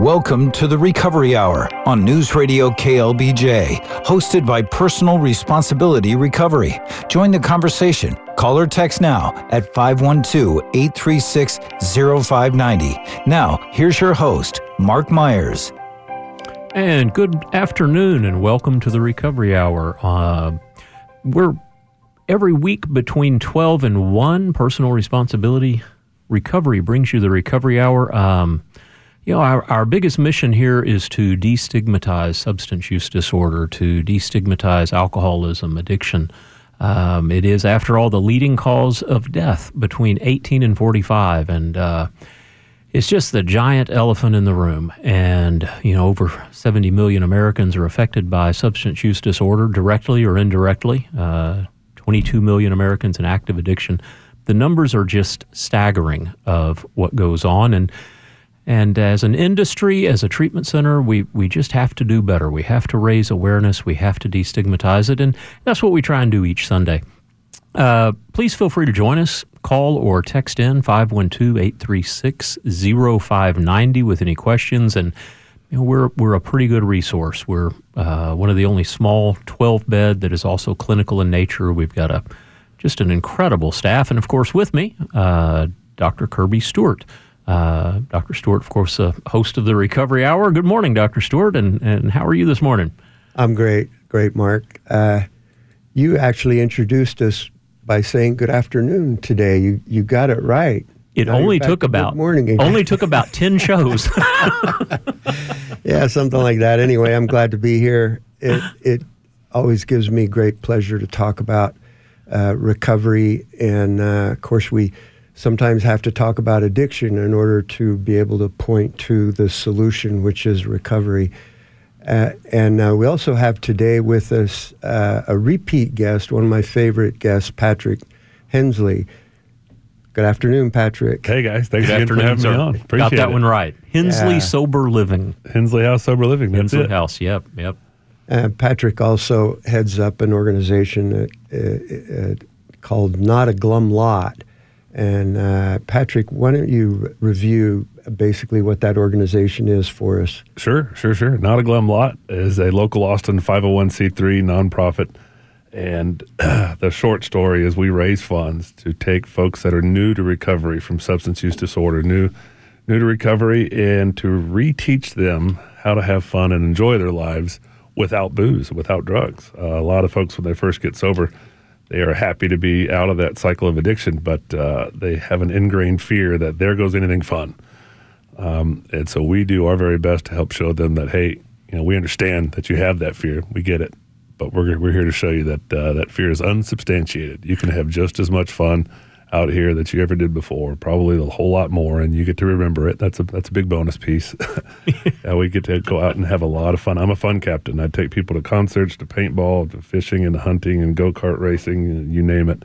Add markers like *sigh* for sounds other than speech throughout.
Welcome to the Recovery Hour on News Radio KLBJ, hosted by Personal Responsibility Recovery. Join the conversation. Call or text now at 512 836 0590. Now, here's your host, Mark Myers. And good afternoon, and welcome to the Recovery Hour. Uh, we're every week between 12 and 1, Personal Responsibility Recovery brings you the Recovery Hour. Um, you know, our, our biggest mission here is to destigmatize substance use disorder, to destigmatize alcoholism, addiction. Um, it is, after all, the leading cause of death between 18 and 45. And uh, it's just the giant elephant in the room. And, you know, over 70 million Americans are affected by substance use disorder directly or indirectly, uh, 22 million Americans in active addiction. The numbers are just staggering of what goes on. And and as an industry, as a treatment center, we, we just have to do better. We have to raise awareness. We have to destigmatize it. And that's what we try and do each Sunday. Uh, please feel free to join us. Call or text in 512 836 0590 with any questions. And you know, we're, we're a pretty good resource. We're uh, one of the only small 12 bed that is also clinical in nature. We've got a just an incredible staff. And of course, with me, uh, Dr. Kirby Stewart. Uh, Dr. Stewart, of course, a host of the Recovery Hour. Good morning, Dr. Stewart, and, and how are you this morning? I'm great, great, Mark. Uh, you actually introduced us by saying good afternoon today. You you got it right. It now only took about morning. only took about ten shows. *laughs* yeah, something like that. Anyway, I'm glad to be here. It it always gives me great pleasure to talk about uh, recovery, and uh, of course we sometimes have to talk about addiction in order to be able to point to the solution, which is recovery. Uh, and uh, we also have today with us uh, a repeat guest, one of my favorite guests, Patrick Hensley. Good afternoon, Patrick. Hey guys, thanks Good again for having sir. me on. Appreciate Got that it. one right. Hensley yeah. Sober Living. Hensley House Sober Living. That's Hensley it. House. Yep, yep. Uh, Patrick also heads up an organization uh, uh, called Not a Glum Lot, and uh, Patrick, why don't you review basically what that organization is for us? Sure, sure, sure. Not a Glum Lot is a local Austin 501c3 nonprofit. And *clears throat* the short story is we raise funds to take folks that are new to recovery from substance use disorder, new, new to recovery, and to reteach them how to have fun and enjoy their lives without booze, without drugs. Uh, a lot of folks, when they first get sober, they are happy to be out of that cycle of addiction, but uh, they have an ingrained fear that there goes anything fun. Um, and so we do our very best to help show them that, hey, you know, we understand that you have that fear. We get it. But we're, we're here to show you that uh, that fear is unsubstantiated. You can have just as much fun out here that you ever did before, probably a whole lot more, and you get to remember it. That's a that's a big bonus piece. *laughs* *laughs* yeah, we get to go out and have a lot of fun. I'm a fun captain. I take people to concerts, to paintball, to fishing, and hunting, and go kart racing, you name it.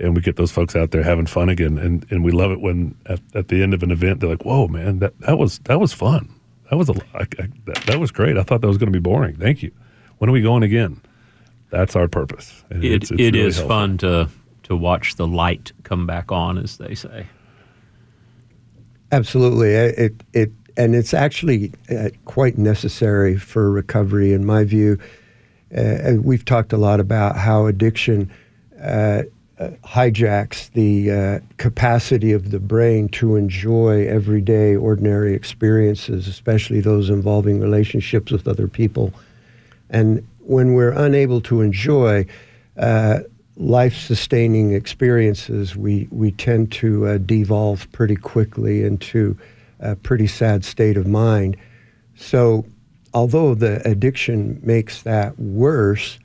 And we get those folks out there having fun again, and, and we love it when at, at the end of an event they're like, "Whoa, man, that, that was that was fun. That was a I, I, that, that was great. I thought that was going to be boring. Thank you. When are we going again?" That's our purpose. It it's, it's it really is fun to to watch the light come back on, as they say. Absolutely, it it and it's actually uh, quite necessary for recovery, in my view. Uh, we've talked a lot about how addiction uh, uh hijacks the uh, capacity of the brain to enjoy everyday, ordinary experiences, especially those involving relationships with other people. And when we're unable to enjoy, uh, life sustaining experiences, we, we tend to uh, devolve pretty quickly into a pretty sad state of mind. So, although the addiction makes that worse,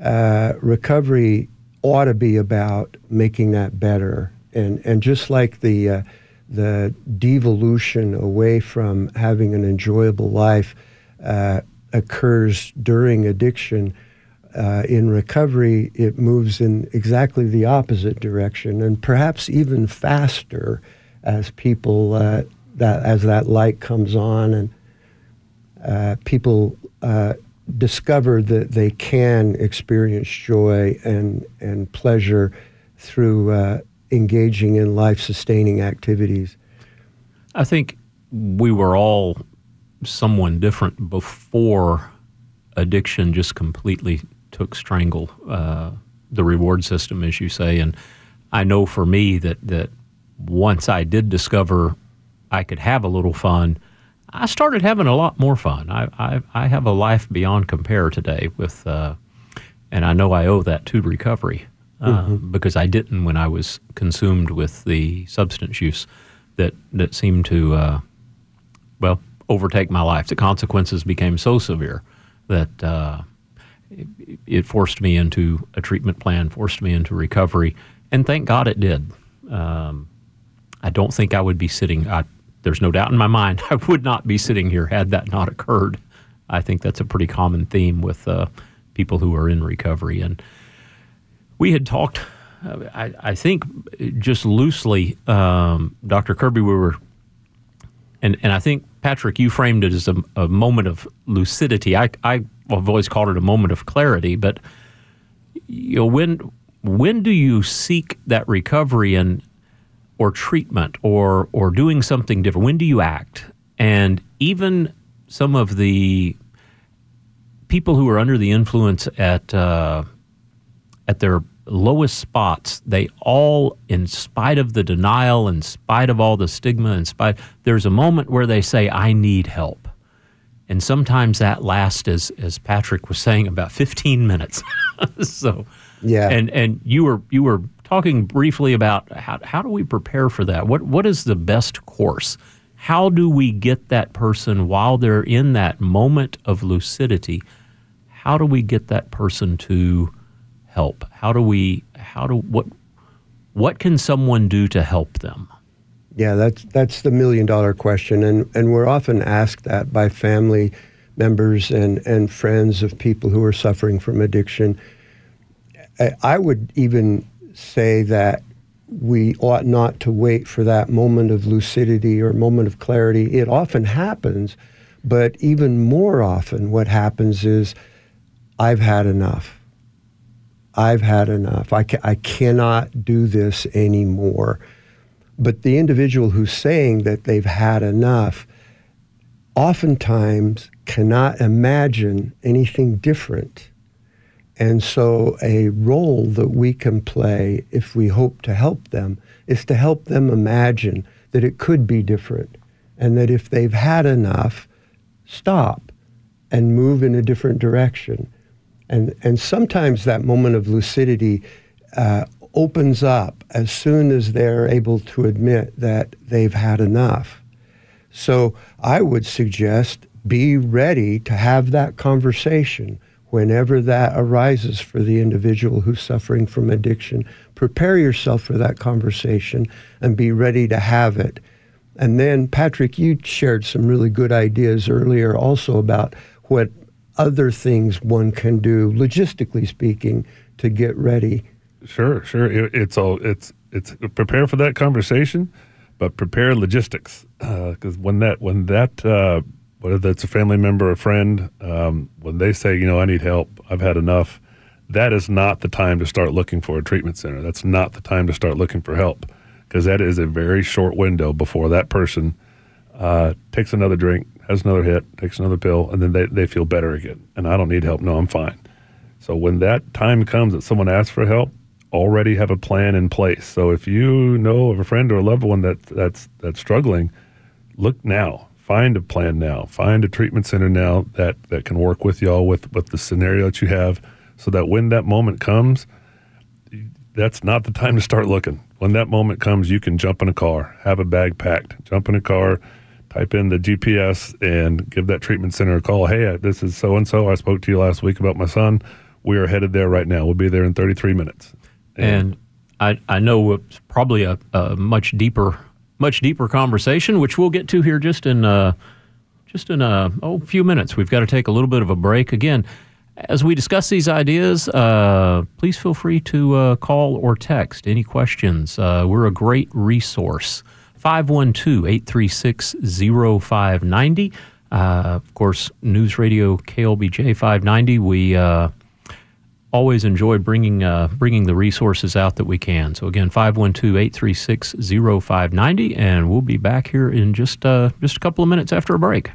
uh, recovery ought to be about making that better. And, and just like the, uh, the devolution away from having an enjoyable life uh, occurs during addiction, uh, in recovery, it moves in exactly the opposite direction, and perhaps even faster as people uh, that as that light comes on and uh, people uh, discover that they can experience joy and and pleasure through uh, engaging in life-sustaining activities. I think we were all someone different before addiction just completely took strangle uh, the reward system, as you say. And I know for me that that once I did discover I could have a little fun, I started having a lot more fun. I I, I have a life beyond compare today with, uh, and I know I owe that to recovery. Uh, mm-hmm. Because I didn't when I was consumed with the substance use that that seemed to, uh, well, overtake my life. The consequences became so severe that uh, it, forced me into a treatment plan, forced me into recovery, and thank God it did. Um, I don't think I would be sitting. I, there's no doubt in my mind *laughs* I would not be sitting here had that not occurred. I think that's a pretty common theme with uh, people who are in recovery. And we had talked, uh, I, I, think, just loosely, um, Dr. Kirby. We were, and and I think Patrick, you framed it as a, a moment of lucidity. I, I have always called it a moment of clarity, but you know, when when do you seek that recovery and or treatment or or doing something different? When do you act? And even some of the people who are under the influence at uh, at their lowest spots, they all, in spite of the denial, in spite of all the stigma, in spite, there's a moment where they say, I need help. And sometimes that lasts, as, as Patrick was saying, about 15 minutes. *laughs* so, yeah. And, and you were, you were talking briefly about how, how do we prepare for that? What, what is the best course? How do we get that person while they're in that moment of lucidity? How do we get that person to help? How do we how do what what can someone do to help them? Yeah, that's that's the million dollar question and and we're often asked that by family members and and friends of people who are suffering from addiction. I would even say that we ought not to wait for that moment of lucidity or moment of clarity. It often happens, but even more often, what happens is, I've had enough. I've had enough. I, ca- I cannot do this anymore. But the individual who's saying that they've had enough oftentimes cannot imagine anything different. And so, a role that we can play if we hope to help them is to help them imagine that it could be different and that if they've had enough, stop and move in a different direction. And, and sometimes that moment of lucidity uh, opens up as soon as they're able to admit that they've had enough. So I would suggest be ready to have that conversation whenever that arises for the individual who's suffering from addiction. Prepare yourself for that conversation and be ready to have it. And then, Patrick, you shared some really good ideas earlier also about what other things one can do, logistically speaking, to get ready? Sure, sure. It, it's all it's it's prepare for that conversation, but prepare logistics because uh, when that when that uh, whether that's a family member, a friend, um, when they say you know I need help, I've had enough. That is not the time to start looking for a treatment center. That's not the time to start looking for help because that is a very short window before that person uh, takes another drink, has another hit, takes another pill, and then they, they feel better again. And I don't need help. No, I'm fine. So when that time comes that someone asks for help, already have a plan in place. So if you know of a friend or a loved one that that's that's struggling, look now. Find a plan now. Find a treatment center now that that can work with y'all with with the scenario that you have, so that when that moment comes, that's not the time to start looking. When that moment comes, you can jump in a car, have a bag packed, jump in a car type in the GPS and give that treatment center a call. Hey, this is so and so. I spoke to you last week about my son. We are headed there right now. We'll be there in 33 minutes. And, and I, I know it's probably a, a, much deeper, much deeper conversation, which we'll get to here just in uh, just in a oh, few minutes. We've got to take a little bit of a break again. As we discuss these ideas, uh, please feel free to uh, call or text any questions. Uh, we're a great resource. 512 836 0590. Uh, of course, News Radio KLBJ 590. We uh, always enjoy bringing uh, bringing the resources out that we can. So again, 512-836-0590, and we'll be back here in just uh, just a couple of minutes after a break.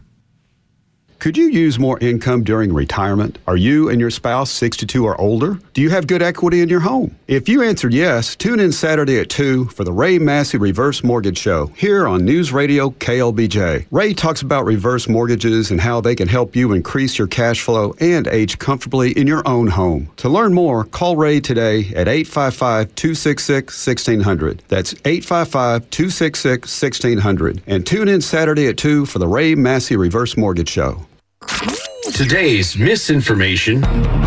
Could you use more income during retirement? Are you and your spouse 62 or older? Do you have good equity in your home? If you answered yes, tune in Saturday at 2 for the Ray Massey Reverse Mortgage Show here on News Radio KLBJ. Ray talks about reverse mortgages and how they can help you increase your cash flow and age comfortably in your own home. To learn more, call Ray today at 855 266 1600. That's 855 266 1600. And tune in Saturday at 2 for the Ray Massey Reverse Mortgage Show. Today's misinformation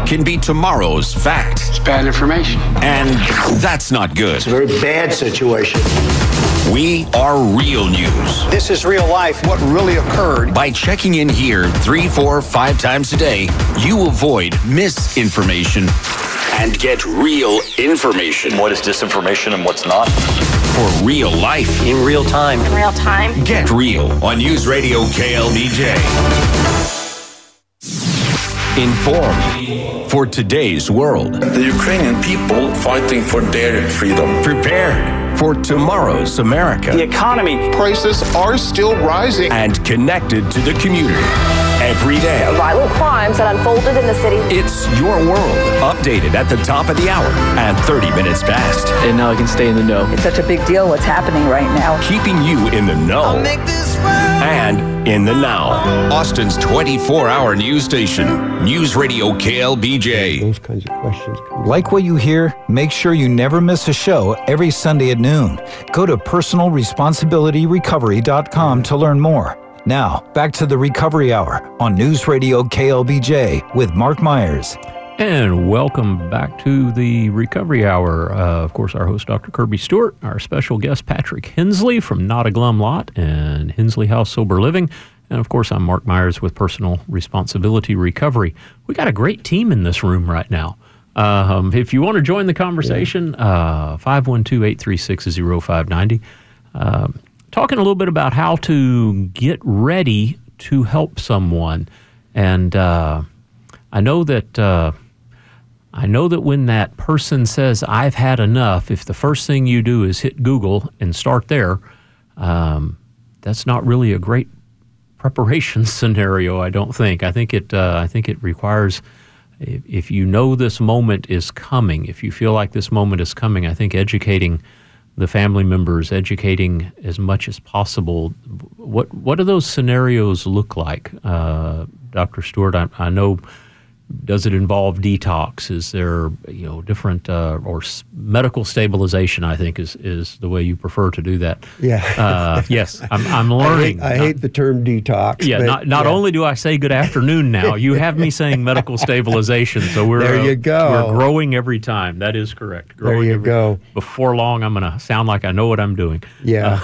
can be tomorrow's fact. It's bad information. And that's not good. It's a very bad situation. We are real news. This is real life, what really occurred. By checking in here three, four, five times a day, you avoid misinformation and get real information. What is disinformation and what's not? For real life. In real time. In real time. Get real on News Radio KLBJ. Informed for today's world. The Ukrainian people fighting for their freedom. Prepared for tomorrow's America. The economy prices are still rising. And connected to the community every day. Violent crimes that unfolded in the city. It's your world, updated at the top of the hour and 30 minutes past. And now I can stay in the know. It's such a big deal what's happening right now. Keeping you in the know and in the now. Austin's 24 hour news station, News Radio KLBJ. Those kinds of questions. Like what you hear? Make sure you never miss a show every Sunday at noon. Go to personalresponsibilityrecovery.com to learn more. Now, back to the Recovery Hour on News Radio KLBJ with Mark Myers. And welcome back to the Recovery Hour. Uh, of course, our host, Dr. Kirby Stewart, our special guest, Patrick Hensley from Not a Glum Lot and Hensley House Sober Living. And of course, I'm Mark Myers with Personal Responsibility Recovery. We got a great team in this room right now. Um, if you want to join the conversation, uh, 512 836 0590. Talking a little bit about how to get ready to help someone. And uh, I know that. Uh, I know that when that person says, I've had enough, if the first thing you do is hit Google and start there, um, that's not really a great preparation *laughs* scenario, I don't think. I think it, uh, I think it requires, if you know this moment is coming, if you feel like this moment is coming, I think educating the family members, educating as much as possible. What, what do those scenarios look like? Uh, Dr. Stewart, I, I know does it involve detox? Is there you know different uh, or s- medical stabilization? I think is is the way you prefer to do that. Yeah. Uh, yes, I'm, I'm learning. I hate, I hate, the term detox. Yeah. but, not not yeah. only do I say good afternoon now, you have me saying medical stabilization. So we're there. You uh, go. We're growing every time. That is correct. Growing there you go. Before long, I'm going to sound like I know what I'm doing. Yeah.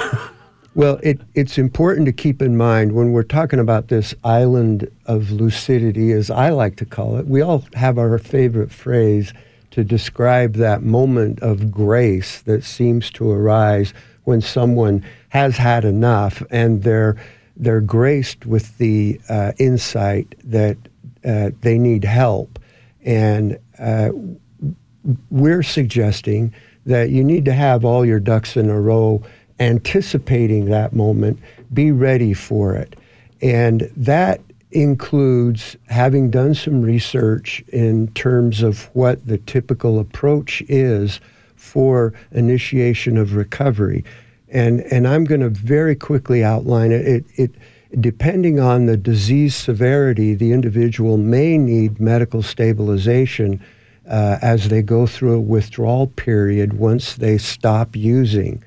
Well, it, it's important to keep in mind when we're talking about this island of lucidity, as I like to call it, we all have our favorite phrase to describe that moment of grace that seems to arise when someone has had enough and they're, they're graced with the uh, insight that uh, they need help. And uh, we're suggesting that you need to have all your ducks in a row anticipating that moment, be ready for it. And that includes having done some research in terms of what the typical approach is for initiation of recovery. And, and I'm going to very quickly outline it. It, it. Depending on the disease severity, the individual may need medical stabilization uh, as they go through a withdrawal period once they stop using.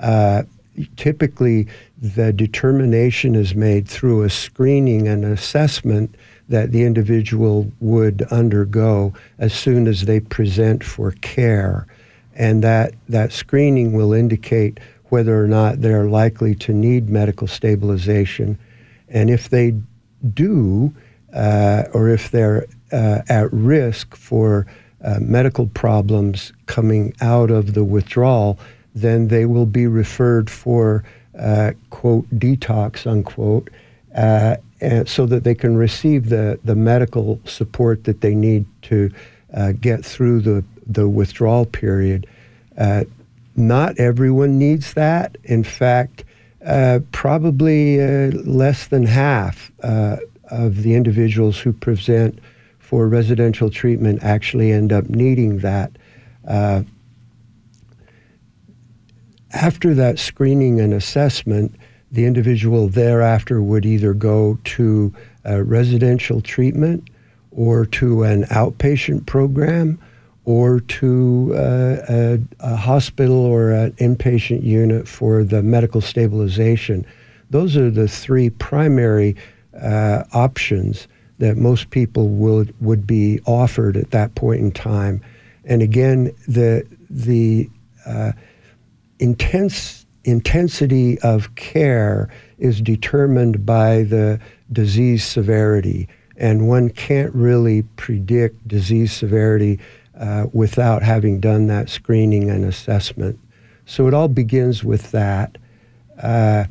Uh, typically, the determination is made through a screening and assessment that the individual would undergo as soon as they present for care. And that, that screening will indicate whether or not they're likely to need medical stabilization. And if they do, uh, or if they're uh, at risk for uh, medical problems coming out of the withdrawal, then they will be referred for uh, quote detox unquote, uh, so that they can receive the the medical support that they need to uh, get through the the withdrawal period. Uh, not everyone needs that. In fact, uh, probably uh, less than half of the individuals who present for residential treatment actually end up needing that. After that screening and assessment, the individual thereafter would either go to residential treatment or to an outpatient program or to uh, a, a, hospital or an inpatient unit for the medical stabilization. Those are the three primary uh, options that most people would would be offered at that point in time. And again, the the uh, intense intensity of care is determined by the disease severity, and one can't really predict disease severity uh, without having done that screening and assessment. So it all begins with that, uh,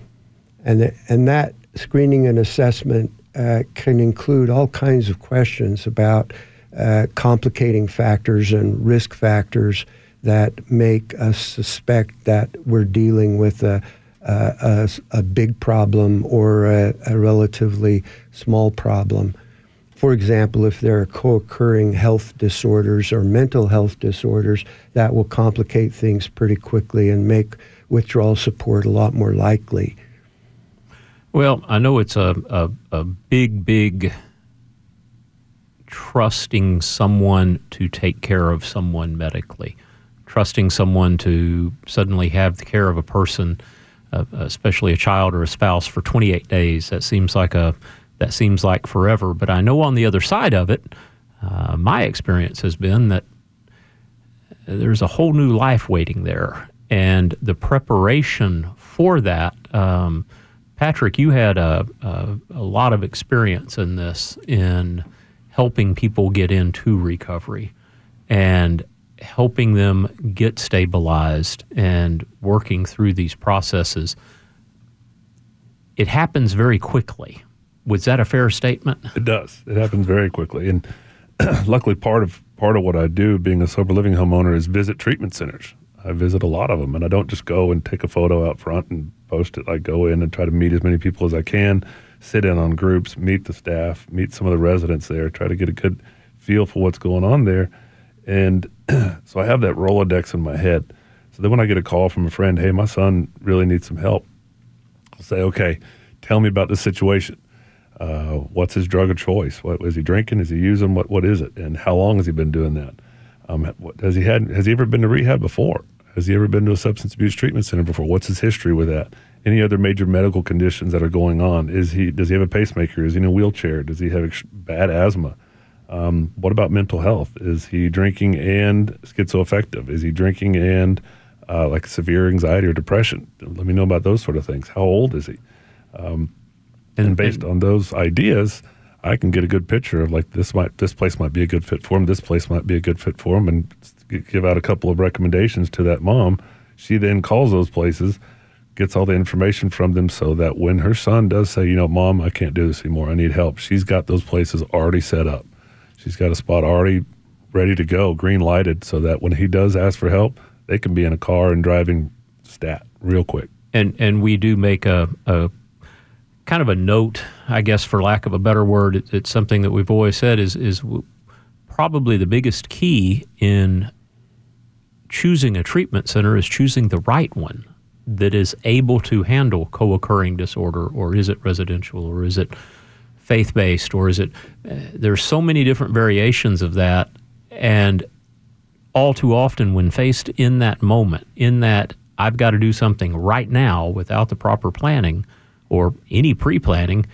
and th- and that screening and assessment uh, can include all kinds of questions about uh, complicating factors and risk factors that make us suspect that we're dealing with a, a, a, a big problem or a, a, relatively small problem. For example, if there are co occurring health disorders or mental health disorders, that will complicate things pretty quickly and make withdrawal support a lot more likely. Well, I know it's a, a, a big, big trusting someone to take care of someone medically, trusting someone to suddenly have the care of a person, uh, especially a child or a spouse, for 28 days. That seems like a that seems like forever. But I know on the other side of it, uh, my experience has been that there's a whole new life waiting there, and the preparation for that. Um, Patrick, you had a, a, a lot of experience in this in helping people get into recovery and helping them get stabilized and working through these processes. It happens very quickly. Was that a fair statement? It does. It happens very quickly, and *clears throat* luckily, part of part of what I do, being a sober living homeowner, is visit treatment centers. I visit a lot of them, and I don't just go and take a photo out front and post it. I go in and try to meet as many people as I can, sit in on groups, meet the staff, meet some of the residents there, try to get a good feel for what's going on there. And *clears throat* so I have that Rolodex in my head. So then when I get a call from a friend, hey, my son really needs some help, I'll say, okay, tell me about the situation. Uh, what's his drug of choice? What is he drinking? Is he using? What What is it? And how long has he been doing that? Um, what, has he had? Has he ever been to rehab before? Has he ever been to a substance abuse treatment center before? What's his history with that? Any other major medical conditions that are going on? Is he does he have a pacemaker? Is he in a wheelchair? Does he have bad asthma? Um, what about mental health? Is he drinking and schizoaffective? Is he drinking and uh, like severe anxiety or depression? Let me know about those sort of things. How old is he? Um, and based on those ideas, I can get a good picture of like this might this place might be a good fit for him. This place might be a good fit for him, and give out a couple of recommendations to that mom. She then calls those places, gets all the information from them, so that when her son does say, you know, mom, I can't do this anymore. I need help. She's got those places already set up. She's got a spot already ready to go, green lighted, so that when he does ask for help, they can be in a car and driving stat real quick. And and we do make a, a kind of a note, I guess, for lack of a better word. It, it's something that we've always said is is probably the biggest key in choosing a treatment center is choosing the right one that is able to handle co-occurring disorder, or is it residential, or is it faith-based, or is it? Uh, there's so many different variations of that, and all too often, when faced in that moment, in that I've got to do something right now without the proper planning or any pre planning,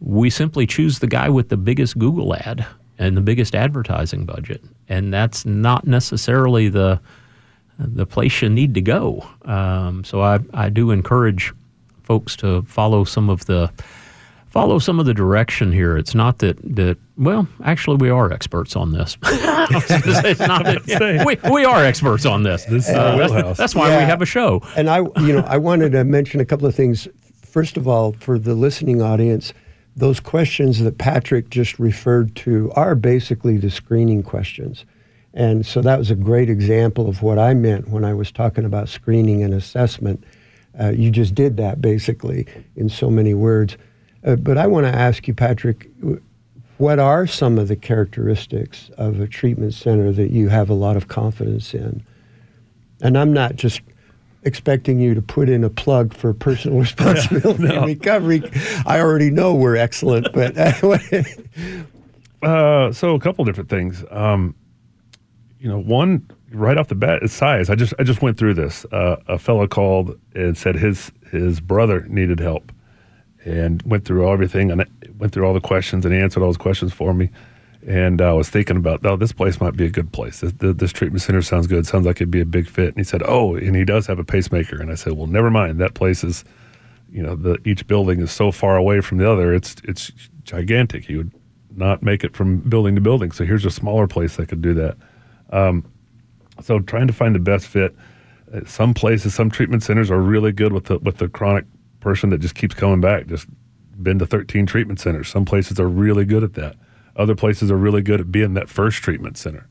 we simply choose the guy with the biggest Google ad and the biggest advertising budget. And that's not necessarily the the place you need to go. Um, so I, I do encourage folks to follow some of the follow some of the direction here. It's not that that well, actually, we are experts on this. *laughs* it's not that, *laughs* we, we are experts on this. this uh, that's, that's, why yeah. we have a show. And I, you know, I wanted to mention a couple of things First of all, for the listening audience, those questions that Patrick just referred to are basically the screening questions. And so that was a great example of what I meant when I was talking about screening and assessment. Uh, you just did that basically in so many words. Uh, but I want to ask you, Patrick, what are some of the characteristics of a treatment center that you have a lot of confidence in? And I'm not just expecting you to put in a plug for personal *laughs* responsibility no. and recovery. I already know we're excellent, but *laughs* uh, so a couple different things. Um, you know, one right off the bat is size. I just I just went through this. Uh, a fellow called and said his his brother needed help, and went through everything and went through all the questions and answered all those questions for me. And I was thinking about, oh, this place might be a good place. This, this, treatment center sounds good. Sounds like it'd be a big fit. And he said, oh, and he does have a pacemaker. And I said, well, never mind. That place is, you know, the each building is so far away from the other. It's it's gigantic. You would not make it from building to building. So here's a smaller place that could do that. Um, so trying to find the best fit. Uh, some places, some treatment centers are really good with the with the chronic person that just keeps coming back. Just been to 13 treatment centers. Some places are really good at that. Other places are really good at being that first treatment center.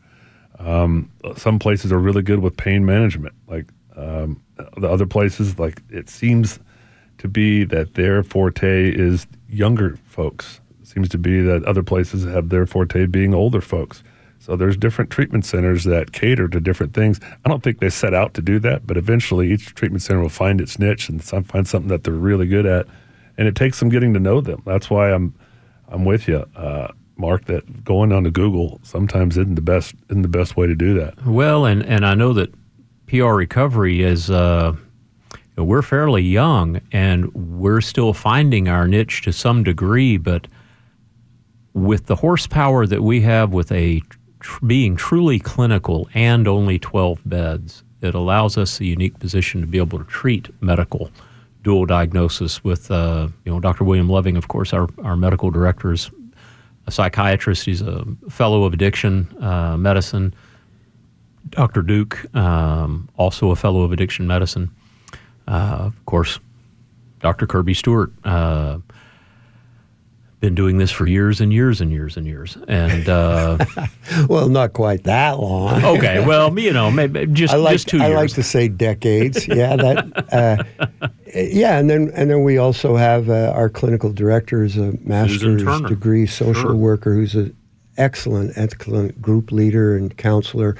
Um, some places are really good with pain management. Like um, the other places, like it seems to be that their forte is younger folks. It seems to be that other places have their forte being older folks. So there's different treatment centers that cater to different things. I don't think they set out to do that, but eventually each treatment center will find its niche and find something that they're really good at, and it takes some getting to know them. That's why I'm I'm with you. Uh, Mark, that going on to Google sometimes isn't the best isn't the best way to do that. Well, and and I know that PR recovery is uh, we're fairly young and we're still finding our niche to some degree, but with the horsepower that we have with a tr- being truly clinical and only 12 beds, it allows us a unique position to be able to treat medical dual diagnosis with uh, you know Dr. William Loving, of course, our, our medical director is a psychiatrist. He's a fellow of addiction uh, medicine. Dr. Duke, um, also a fellow of addiction medicine. Uh, of course, Dr. Kirby Stewart, uh, been doing this for years and years and years and years. And uh, *laughs* well, not quite that long. okay, well, you know, maybe just I like, just two I years. like to say decades. Yeah, that. Uh, yeah, and then and then we also have uh, our clinical director is a master's degree social sure. worker who's an excellent, excellent group leader and counselor.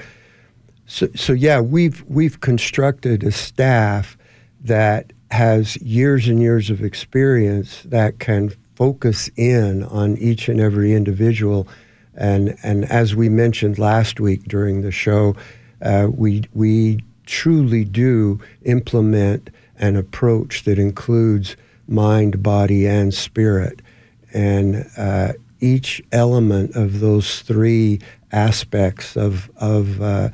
So, so yeah, we've we've constructed a staff that has years and years of experience that can focus in on each and every individual. And, and as we mentioned last week during the show, uh, we, we truly do implement an approach that includes mind, body, and spirit. And uh, each element of those three aspects of, of uh,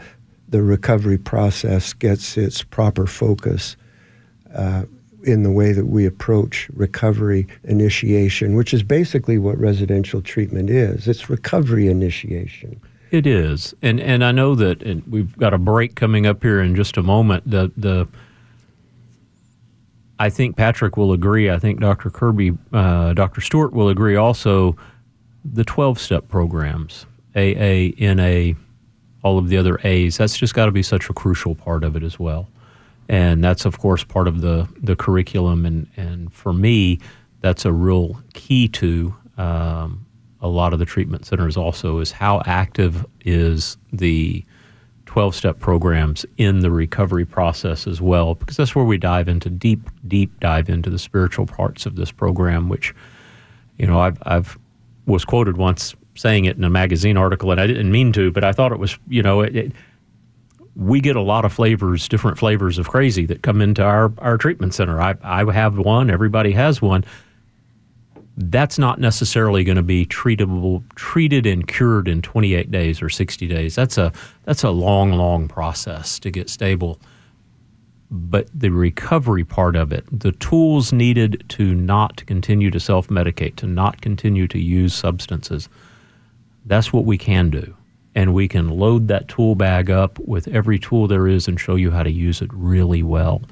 the recovery process gets its proper focus. In the way that we approach recovery initiation, which is basically what residential treatment is. It's recovery initiation. It is, and and I know that and we've got a break coming up here in just a moment. The the I think Patrick will agree. I think Dr. Kirby, uh, Dr. Stewart will agree also. The twelve step programs, AA, NA, all of the other A's. That's just got to be such a crucial part of it as well and that's of course part of the the curriculum. And and for me, that's a real key to um, a lot of the treatment centers. Also, is how active is the 12 step programs in the recovery process as well, because that's where we dive into deep, deep dive into the spiritual parts of this program, which, you know, I've, I've was quoted once saying it in a magazine article, and I didn't mean to, but I thought it was, you know, it, it, we get a lot of flavors, different flavors of crazy that come into our, our treatment center. I, I have one, everybody has one. That's not necessarily going to be treatable, treated and cured in 28 days or 60 days. That's a that's a long, long process to get stable. But the recovery part of it, the tools needed to not continue to self medicate, to not continue to use substances, that's what we can do and we can load that tool bag up with every tool there is and show you how to use it really well.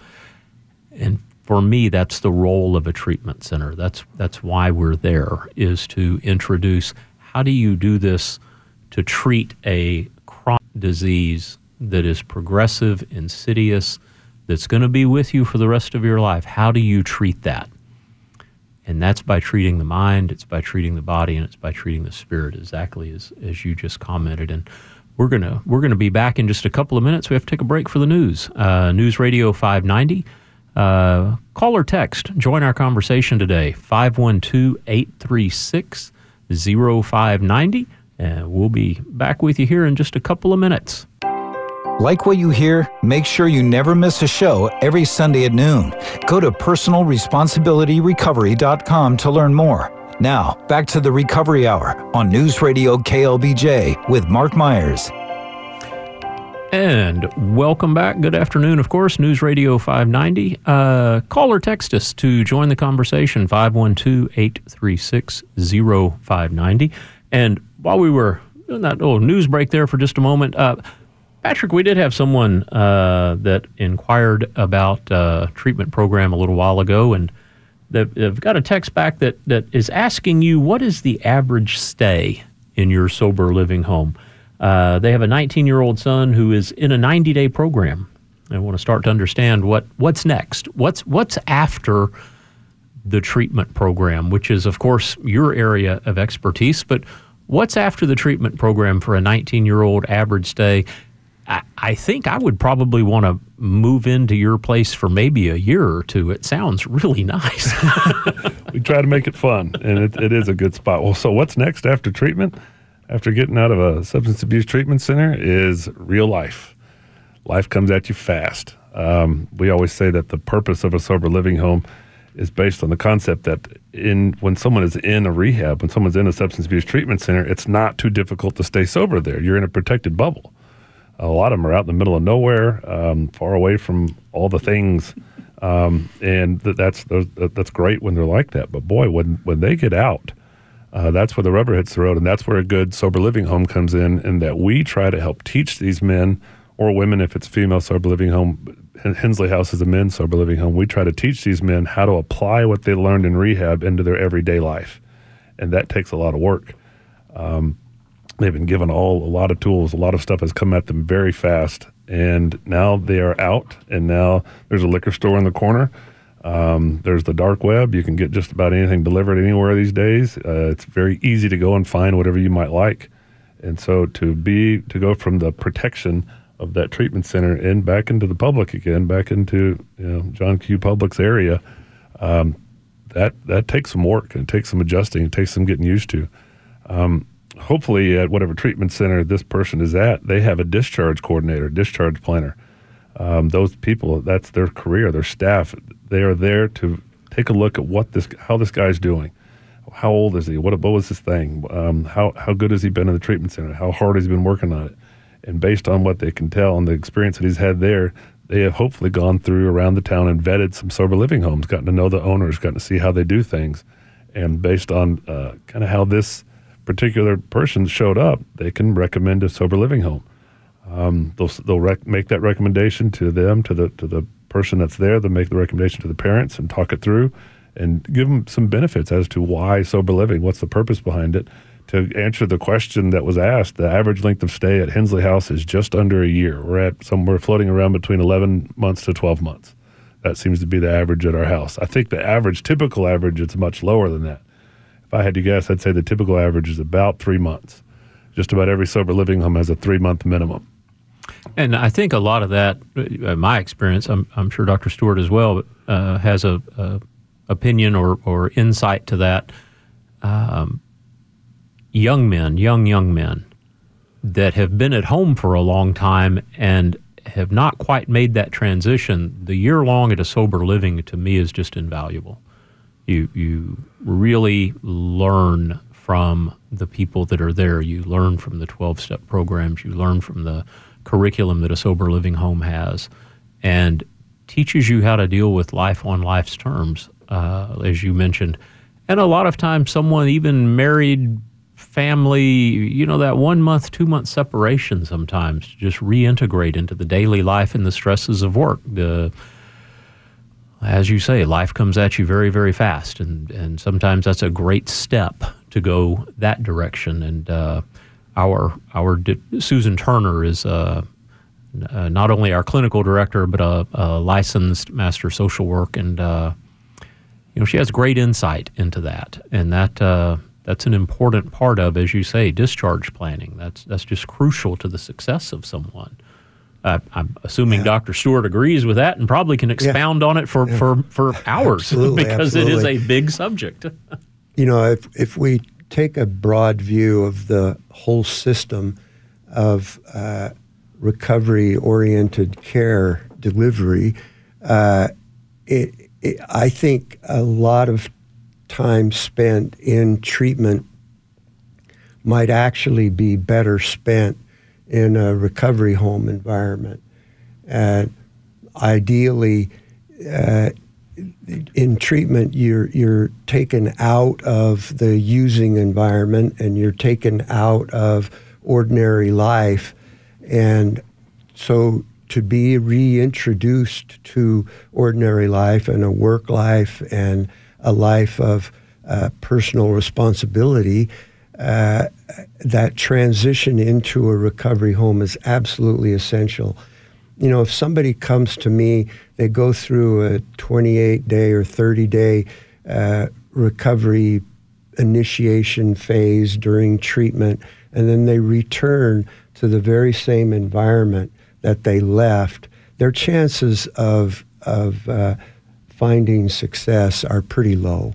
And for me, that's the role of a treatment center. That's that's why we're there is to introduce how do you do this to treat a chronic disease that is progressive, insidious, that's going to be with you for the rest of your life. How do you treat that? And that's by treating the mind, it's by treating the body, and it's by treating the spirit, exactly as, as you just commented. And we're gonna we're gonna be back in just a couple of minutes. We have to take a break for the news. Uh, news Radio 590. Uh, call or text. Join our conversation today. 512 836 0590. And we'll be back with you here in just a couple of minutes. Like what you hear? Make sure you never miss a show every Sunday at noon. Go to personalresponsibilityrecovery.com to learn more. Now, back to the Recovery Hour on News Radio KLBJ with Mark Myers. And welcome back. Good afternoon, of course. News Radio 590. Uh, call or text us to join the conversation 512 836 0590. And while we were doing that little news break there for just a moment, uh, Patrick, we did have someone uh, that inquired about uh, treatment program a little while ago, and they've got a text back that, that is asking you what is the average stay in your sober living home. Uh, they have a 19 year old son who is in a 90 day program. I want to start to understand what what's next. What's what's after the treatment program, which is of course your area of expertise, but what's after the treatment program for a 19 year old average stay? I, think I would probably want to move into your place for maybe a year or two. It sounds really *laughs* nice. we try to make it fun, and it, it is a good spot. Well, so what's next after treatment? After getting out of a substance abuse treatment center is real life. Life comes at you fast. Um, we always say that the purpose of a sober living home is based on the concept that in when someone is in a rehab, when someone's in a substance abuse treatment center, it's not too difficult to stay sober there. You're in a protected bubble a lot of them are out in the middle of nowhere, um, far away from all the things, um, and th- that's that's great when they're like that. But boy, when when they get out, uh, that's where the rubber hits the road, and that's where a good sober living home comes in, and that we try to help teach these men or women, if it's female sober living home. Hensley House is a men's sober living home. We try to teach these men how to apply what they learned in rehab into their everyday life, and that takes a lot of work. Um, They've been given all a lot of tools. A lot of stuff has come at them very fast, and now they are out. And now there's a liquor store in the corner. Um, there's the dark web. You can get just about anything delivered anywhere these days. Uh, it's very easy to go and find whatever you might like. And so to be to go from the protection of that treatment center and back into the public again, back into you know, John Q. Public's area, um, that that takes some work and it takes some adjusting. It takes some getting used to. Um, hopefully at whatever treatment center this person is at, they have a discharge coordinator, discharge planner. Um, those people, that's their career, their staff. They are there to take a look at what this, how this guy's doing. How old is he? What, what was his thing? Um, how, how good has he been in the treatment center? How hard has he been working on it? And based on what they can tell and the experience that he's had there, they have hopefully gone through around the town and vetted some sober living homes, gotten to know the owners, gotten to see how they do things. And based on uh, kind of how this particular person showed up, they can recommend a sober living home. Um, they'll they'll rec- make that recommendation to them, to the to the person that's there. They'll make the recommendation to the parents and talk it through, and give them some benefits as to why sober living. What's the purpose behind it? To answer the question that was asked, the average length of stay at Hensley House is just under a year. We're at somewhere floating around between 11 months to 12 months. That seems to be the average at our house. I think the average, typical average, it's much lower than that if I had to guess, I'd say the typical average is about three months. Just about every sober living home has a three month minimum. And I think a lot of that, uh, my experience, I'm, I'm sure Dr. Stewart as well, uh, has a, a, opinion or, or insight to that. Um, young men, young young men, that have been at home for a long time and have not quite made that transition. The year long at a sober living to me is just invaluable. You you really learn from the people that are there. You learn from the 12 step programs. You learn from the curriculum that a sober living home has and teaches you how to deal with life on life's terms, uh, as you mentioned. And a lot of times, someone even married family, you know, that one month, two month separation sometimes to just reintegrate into the daily life and the stresses of work. The as you say, life comes at you very, very fast, and and sometimes that's a great step to go that direction. And uh, our our di- Susan Turner is uh, uh, not only our clinical director, but a, a, licensed master social work, and uh, you know, she has great insight into that, and that uh, that's an important part of, as you say, discharge planning. That's that's just crucial to the success of someone. Uh, I'm assuming yeah. Dr. Stewart agrees with that and probably can expound yeah. on it for, yeah. for, for hours *laughs* absolutely, because absolutely. it is a big subject. *laughs* you know, if, if we take a broad view of the whole system of uh, recovery oriented care delivery, uh, it, it, I think a lot of time spent in treatment might actually be better spent in a recovery home environment. And ideally, uh, in treatment, you're you're taken out of the using environment and you're taken out of ordinary life, and so to be reintroduced to ordinary life and a work life and a life of uh, personal responsibility uh, that transition into a recovery home is absolutely essential. You know, if somebody comes to me, they go through a 28 day or 30 day uh, recovery initiation phase during treatment, and then they return to the very same environment that they left, their chances of, of uh, finding success are pretty low.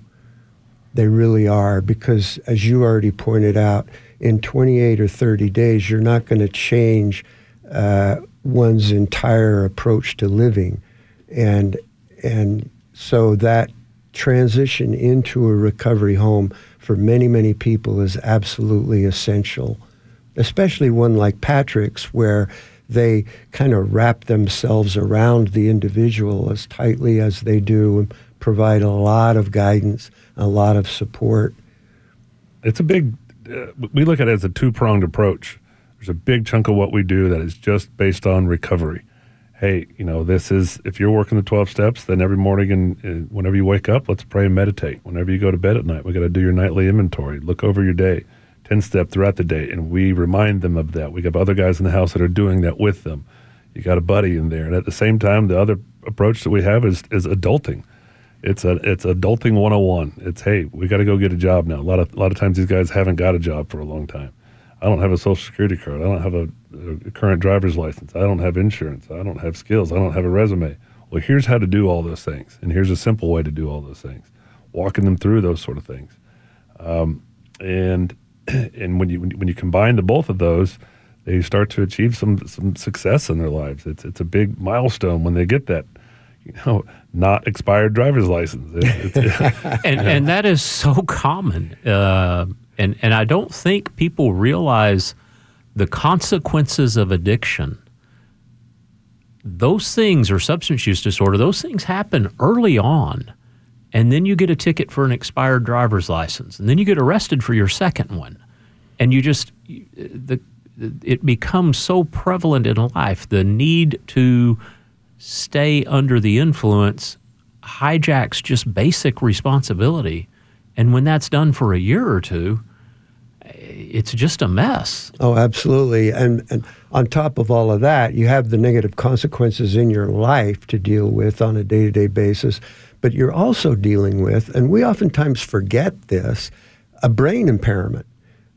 They really are, because as you already pointed out, in 28 or 30 days, you're not going to change uh, one's entire approach to living. And, and so that transition into a recovery home for many, many people is absolutely essential, especially one like Patrick's, where they kind of wrap themselves around the individual as tightly as they do and provide a lot of guidance a lot of support. It's a big, uh, we look at it as a two pronged approach. There's a big chunk of what we do that is just based on recovery. Hey, you know, this is, if you're working the 12 steps, then every morning and whenever you wake up, let's pray and meditate. Whenever you go to bed at night, we got to do your nightly inventory, look over your day, 10 step throughout the day. And we remind them of that. We have other guys in the house that are doing that with them. You got a buddy in there. And at the same time, the other approach that we have is, is adulting it's a it's adulting 101 it's hey we got to go get a job now. A lot of a lot of times these guys haven't got a job for a long time. I don't have a social security card. I don't have a, a current driver's license. I don't have insurance. I don't have skills. I don't have a resume. Well here's how to do all those things and here's a simple way to do all those things. Walking them through those sort of things. Um, and *clears throat* and when you when you combine the both of those they start to achieve some some success in their lives. It's it's a big milestone when they get that you know, not expired driver's license. It, *laughs* and, and that is so common. Uh, and, and I don't think people realize the consequences of addiction. Those things, or substance use disorder, those things happen early on. And then you get a ticket for an expired driver's license. And then you get arrested for your second one. And you just, the, it becomes so prevalent in life the need to stay under the influence hijacks just basic responsibility. And when that's done for a year or two, it's just a mess. Oh, absolutely. And, and on top of all of that, you have the negative consequences in your life to deal with on a day to day basis. But you're also dealing with, and we oftentimes forget this, a brain impairment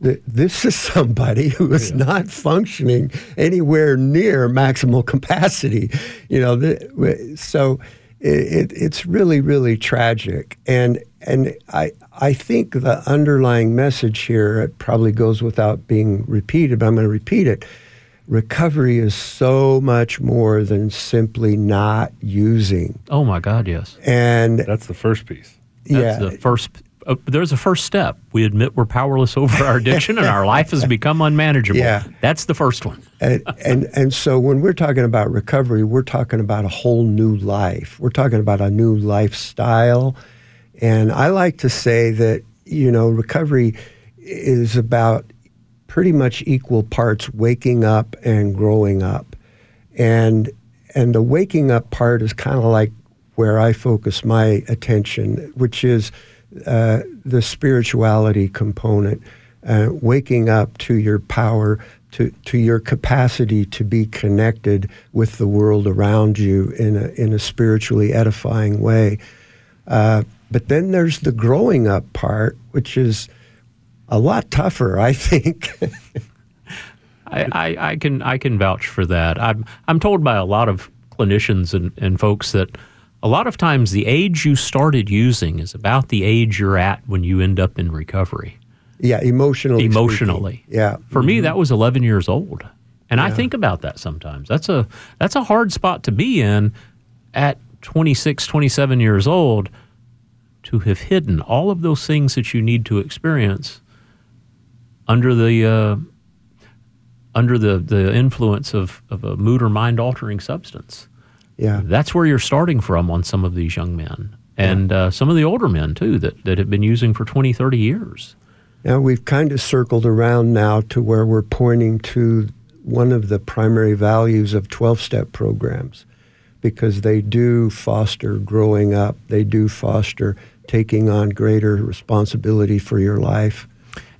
this is somebody who is yeah. not functioning anywhere near maximal capacity. You know, the, so it, it's really, really tragic. And and I I think the underlying message here it probably goes without being repeated, but I'm going to repeat it. Recovery is so much more than simply not using. Oh my God, yes. And that's the first piece. That's yeah, the first uh, there's a first step. We admit we're powerless over our addiction and our life has become unmanageable. Yeah. That's the first one. and, and, and so when we're talking about recovery, we're talking about a whole new life. We're talking about a new lifestyle. And I like to say that, you know, recovery is about pretty much equal parts waking up and growing up. And and the waking up part is kind of like where I focus my attention, which is uh, the spirituality component, uh, waking up to your power, to, to your capacity to be connected with the world around you in a, in a spiritually edifying way. Uh, but then there's the growing up part, which is a lot tougher, I think. *laughs* I, I, I, can I can vouch for that. I'm I'm told by a lot of clinicians and, and folks that a lot of times the age you started using is about the age you're at when you end up in recovery. Yeah, emotionally. Emotionally. Speaking. Yeah. For mm-hmm. me, that was 11 years old, and yeah. I think about that sometimes. That's a that's a hard spot to be in at 26, 27 years old to have hidden all of those things that you need to experience under the uh, under the, the influence of, of a mood or mind altering substance. Yeah. That's where you're starting from on some of these young men and yeah. uh, some of the older men too that, that have been using for 20, 30 years. Now we've kind of circled around now to where we're pointing to one of the primary values of 12 step programs because they do foster growing up, they do foster taking on greater responsibility for your life.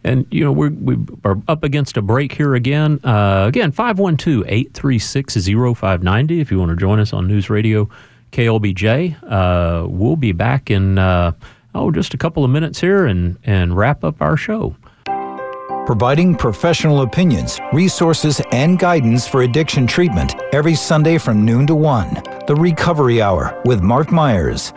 And, you know, we're, we are up against a break here again. Uh, again, 512 836 0590 if you want to join us on News Radio KLBJ. Uh, we'll be back in, uh, oh, just a couple of minutes here and, and wrap up our show. Providing professional opinions, resources, and guidance for addiction treatment every Sunday from noon to 1. The Recovery Hour with Mark Myers.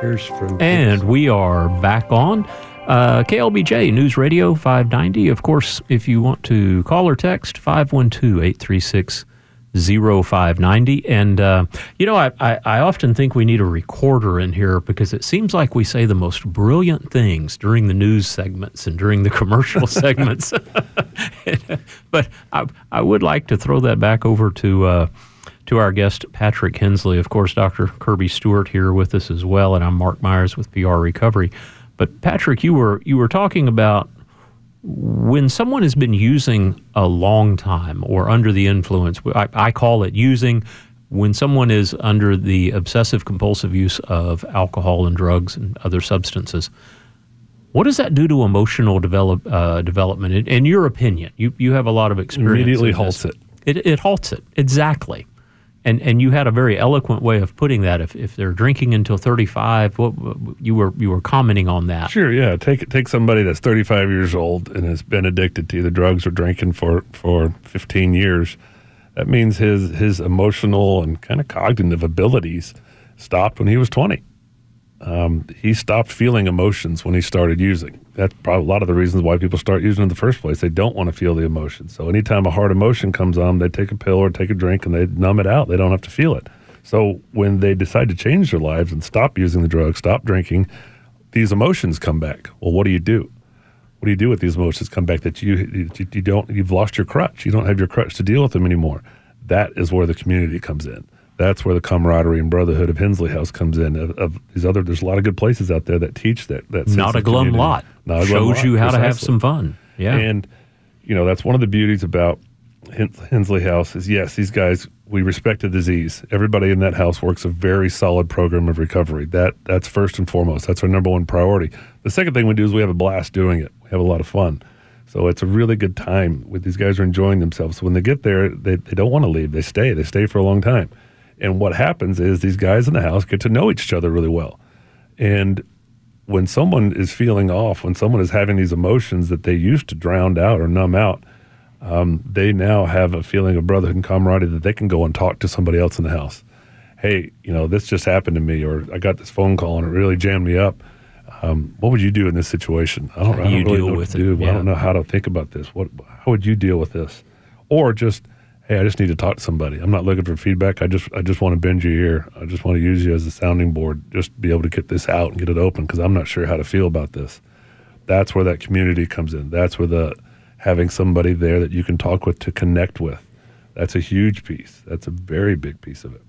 Here's from and we are back on. Uh, KLBJ News Radio 590. Of course, if you want to call or text, 512 836 0590. And, uh, you know, I, I, I, often think we need a recorder in here because it seems like we say the most brilliant things during the news segments and during the commercial *laughs* segments. *laughs* but I, I would like to throw that back over to. Uh, to our guest, Patrick Hensley. Of course, Dr. Kirby Stewart here with us as well, and I'm Mark Myers with PR Recovery. But Patrick, you were you were talking about when someone has been using a long time or under the influence. I, I call it using when someone is under the obsessive compulsive use of alcohol and drugs and other substances. What does that do to emotional develop, uh, development? In, in, your opinion, you you have a lot of experience. Immediately halts it. it. It halts it exactly. And and you had a very eloquent way of putting that. If, if they're drinking until 35, what, you were you were commenting on that. Sure, yeah. Take take somebody that's 35 years old and has been addicted to either drugs or drinking for for 15 years. That means his his emotional and kind of cognitive abilities stopped when he was 20. Um, he stopped feeling emotions when he started using. That's probably a lot of the reasons why people start using in the first place. They don't want to feel the emotion. So anytime a hard emotion comes on, they take a pill or take a drink and they numb it out. They don't have to feel it. So when they decide to change their lives and stop using the drug, stop drinking, these emotions come back. Well, what do you do? What do you do with these emotions come back that you, you, you don't you've lost your crutch. You don't have your crutch to deal with them anymore. That is where the community comes in that's where the camaraderie and brotherhood of Hensley House comes in. Of, of, these other, there's a lot of good places out there that teach that. That not a glum community. lot. Not a glum shows lot, you how precisely. to have some fun. Yeah, and you know that's one of the beauties about Hensley House is yes, these guys we respect the disease. Everybody in that house works a very solid program of recovery. That that's first and foremost. That's our number one priority. The second thing we do is we have a blast doing it. We have a lot of fun. So it's a really good time. With these guys are enjoying themselves. So when they get there, they, they don't want to leave. They stay. They stay for a long time. And what happens is these guys in the house get to know each other really well. And when someone is feeling off, when someone is having these emotions that they used to drown out or numb out, um, they now have a feeling of brotherhood and camaraderie that they can go and talk to somebody else in the house. Hey, you know, this just happened to me, or I got this phone call and it really jammed me up. Um, what would you do in this situation? I don't, I don't really know what to do. Yeah. I don't know how to think about this. What? How would you deal with this? Or just hey, I just need to talk to somebody. I'm not looking for feedback. I just I just want to bend your ear. I just want to use you as a sounding board, just be able to get this out and get it open because I'm not sure how to feel about this. That's where that community comes in. That's where the having somebody there that you can talk with to connect with. That's a huge piece. That's a very big piece of it.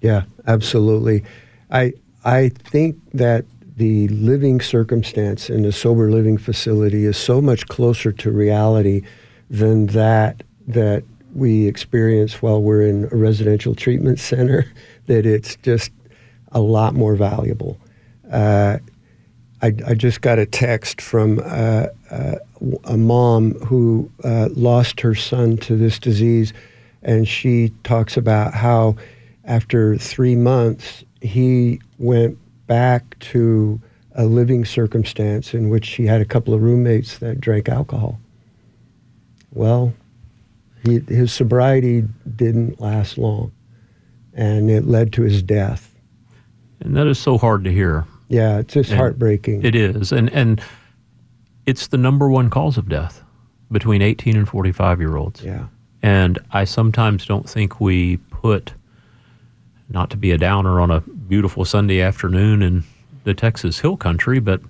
Yeah, absolutely. I I think that the living circumstance in a sober living facility is so much closer to reality than that that we experience while we're in a residential treatment center *laughs* that it's just a lot more valuable. Uh, I, I, just got a text from uh, uh, a mom who uh, lost her son to this disease, and she talks about how after three months he went back to a living circumstance in which he had a couple of roommates that drank alcohol. Well, he, his sobriety didn't last long, and it led to his death. And that is so hard to hear. Yeah, it's just And heartbreaking. It is, and and it's the number one cause of death between 18 and 45 year olds. Yeah. And I sometimes don't think we put, not to be a downer on a beautiful Sunday afternoon in the Texas Hill Country, but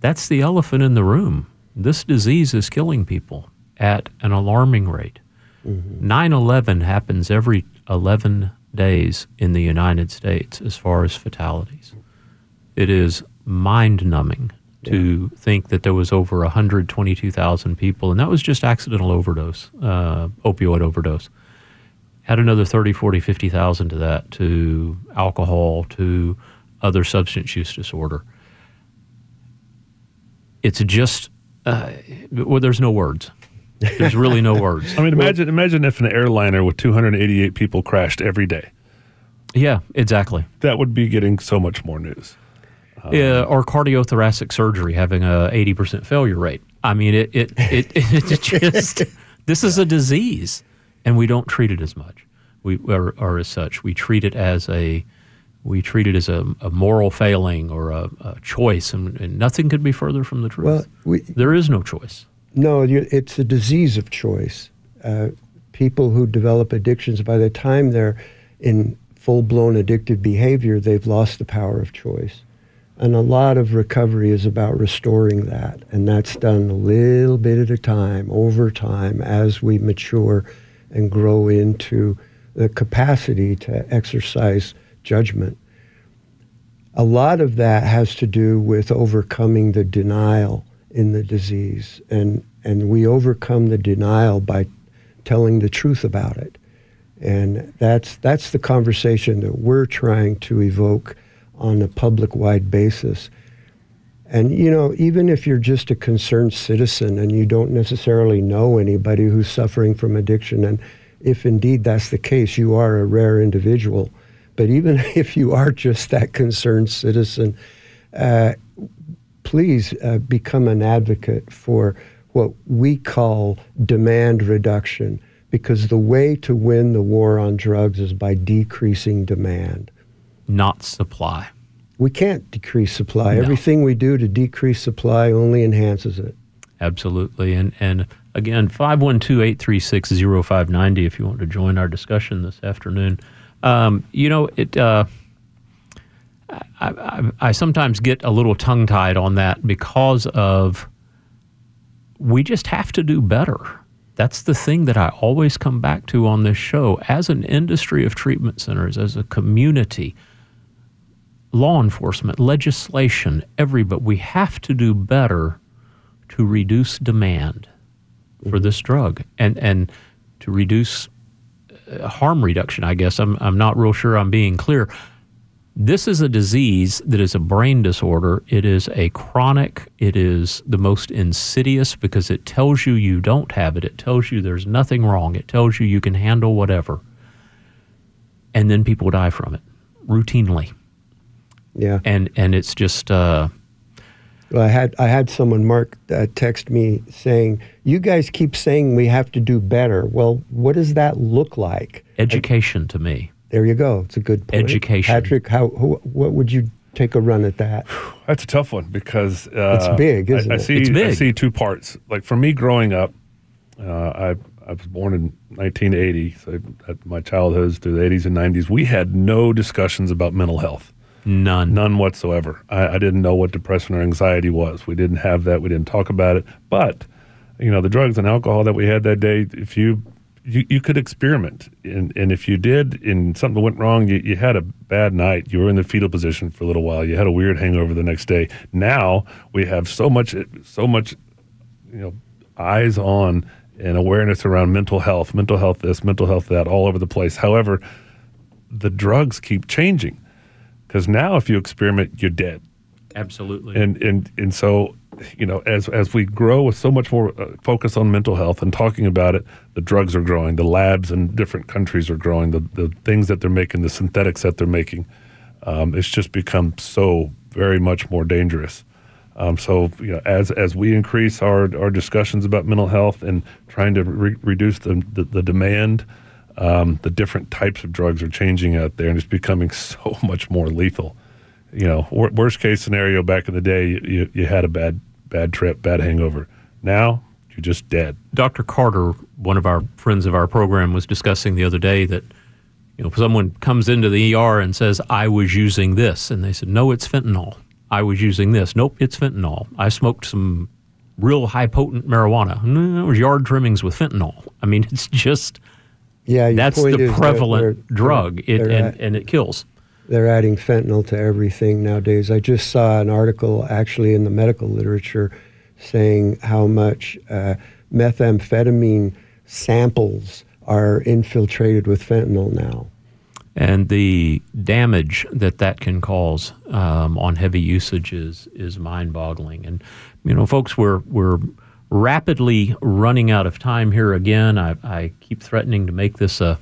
that's the elephant in the room. This disease is killing people at an alarming rate. 9 11 happens every 11 days in the United States as far as fatalities. It is mind numbing to think that there was over 122,000 people, and that was just accidental overdose, uh, opioid overdose. Add another 30, 40, 50,000 to that, to alcohol, to other substance use disorder. It's just, uh, well, there's no words. There's really no words. I mean, imagine imagine if an airliner with 288 people crashed every day. Yeah, exactly. That would be getting so much more news. Yeah, or cardiothoracic surgery having a 80% failure rate. I mean, it it it, *laughs* it just this is a disease, and we don't treat it as much. We or, or as such, we treat it as a we treat it as a, a moral failing or a, a choice, and, and nothing could be further from the truth. Well, we, there is no choice. No, it's a disease of choice. Uh, people who develop addictions, by the time they're in full blown addictive behavior, they've lost the power of choice. And a lot of recovery is about restoring that. And that's done a little bit at a time, over time, as we mature and grow into the capacity to exercise judgment. A lot of that has to do with overcoming the denial in the disease. And, and we overcome the denial by telling the truth about it. And that's, that's the conversation that we're trying to evoke on a public wide basis. And, you know, even if you're just a concerned citizen and you don't necessarily know anybody who's suffering from addiction, and if indeed that's the case, you are a rare individual. But even *laughs* if you are just that concerned citizen, uh, please uh, become an advocate for what we call demand reduction, because the way to win the war on drugs is by decreasing demand. Not supply. We can't decrease supply. No. Everything we do to decrease supply only enhances it. Absolutely. And and again, 512-836-0590 if you want to join our discussion this afternoon. Um, you know, it uh, I, I, I sometimes get a little tongue tied on that because of we just have to do better. That's the thing that I always come back to on this show. As an industry of treatment centers, as a community, law enforcement, legislation, everybody, we have to do better to reduce demand for this drug and and to reduce uh, harm reduction. I guess I'm I'm not real sure I'm being clear. This is a disease that is a brain disorder. It is a chronic. It is the most insidious because it tells you you don't have it. It tells you there's nothing wrong. It tells you you can handle whatever. And then people die from it routinely. Yeah. And and it's just uh, Well, I had I had someone Mark uh, text me saying, "You guys keep saying we have to do better. Well, what does that look like?" education to me. There you go. It's a good point. Education. Patrick, how who, what would you take a run at that? *sighs* That's a tough one because uh, It's big, isn't I, I it? see. It's I see two parts. Like for me, growing up, uh, I I was born in 1980, so at my childhood through the 80s and 90s, we had no discussions about mental health. None. None whatsoever. I, I didn't know what depression or anxiety was. We didn't have that. We didn't talk about it. But, you know, the drugs and alcohol that we had that day, if you you, you could experiment. And, and if you did and something went wrong, you, you had a bad night. You were in the fetal position for a little while. You had a weird hangover the next day. Now we have so much, so much, you know, eyes on and awareness around mental health, mental health this, mental health that, all over the place. However, the drugs keep changing because now if you experiment, you're dead. Absolutely. And and and so, you know, as as we grow with so much more uh, focus on mental health and talking about it, the drugs are growing, the labs in different countries are growing, the the things that they're making, the synthetics that they're making. Um, it's just become so very much more dangerous. Um, so, you know, as as we increase our our discussions about mental health and trying to re- reduce the, the, the demand, um, the different types of drugs are changing out there, and it's becoming *laughs* so much more lethal. You know, wor- worst case scenario back in the day, you, you had a bad bad trip, bad hangover. Now you're just dead. Dr. Carter, one of our friends of our program, was discussing the other day that you know someone comes into the ER and says, "I was using this," and they said, "No, it's fentanyl." I was using this. Nope, it's fentanyl. I smoked some real high potent marijuana. No, it was yard trimmings with fentanyl. I mean, it's just yeah. That's the prevalent they're, drug, they're, it, they're and, and it kills. They're adding fentanyl to everything nowadays. I just saw an article actually in the medical literature saying how much uh, methamphetamine samples are infiltrated with fentanyl now and the damage that that can cause um, on heavy usage is is mind-boggling. And you know, folks, we're we're rapidly running out of time here again. I, I keep threatening to make this a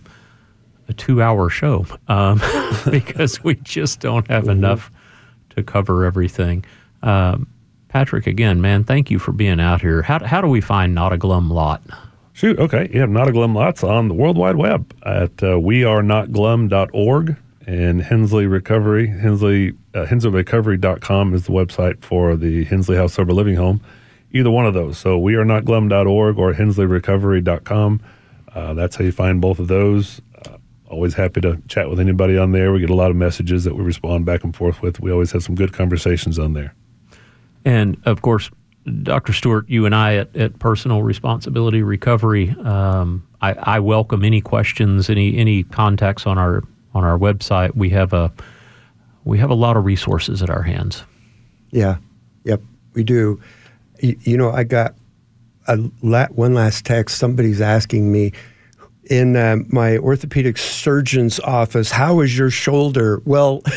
a two-hour show um, *laughs* because we just don't have mm-hmm. enough to cover everything. Um, Patrick, again, man, thank you for being out here. How how do we find Not a Glum Lot? Shoot, okay. Yeah, Not a Glum Lots on the World Wide Web at uh, wearenotglum.org and Hensley Recovery, Hensley, uh, HensleyRecovery.com is the website for the Hensley House Sober Living Home. Either one of those. So wearenotglum.org or HensleyRecovery.com. Uh, that's how you find both of those. Always happy to chat with anybody on there. We get a lot of messages that we respond back and forth with. We always have some good conversations on there. And of course, Dr. Stewart, you and I at, at Personal Responsibility Recovery, um, I, I, welcome any questions, any any contacts on our on our website. We have a we have a lot of resources at our hands. Yeah, yep, we do. You, you know, I got a la- one last text. Somebody's asking me in uh, my orthopedic surgeon's office, how is your shoulder? Well, *laughs*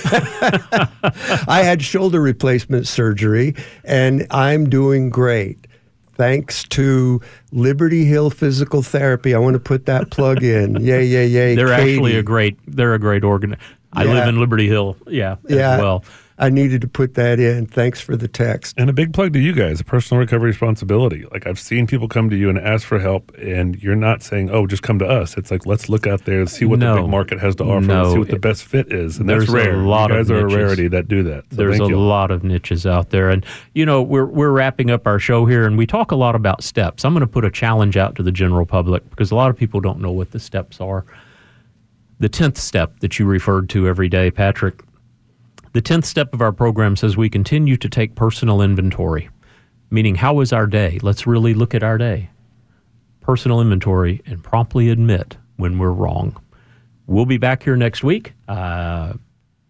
I had shoulder replacement surgery and I'm doing great. Thanks to Liberty Hill Physical Therapy. I want to put that plug in. *laughs* yay, yay, yay. They're Katie. actually a great, they're a great organ. I yeah. live in Liberty Hill. Yeah, yeah. well. I needed to put that in. Thanks for the text. And a big plug to you guys, personal recovery responsibility. Like I've seen people come to you and ask for help, and you're not saying, "Oh, just come to us." It's like let's look out there and see what no, the big market has to offer, no, and see what the best fit is. And that's rare. A lot you guys of are a rarity that do that. So there's a you. lot of niches out there, and you know we're we're wrapping up our show here, and we talk a lot about steps. I'm going to put a challenge out to the general public because a lot of people don't know what the steps are. The tenth step that you referred to every day, Patrick the 10th step of our program says we continue to take personal inventory, meaning, how was our day? Let's really look at our day. Personal inventory and promptly admit when we're wrong. We'll be back here next week. Uh,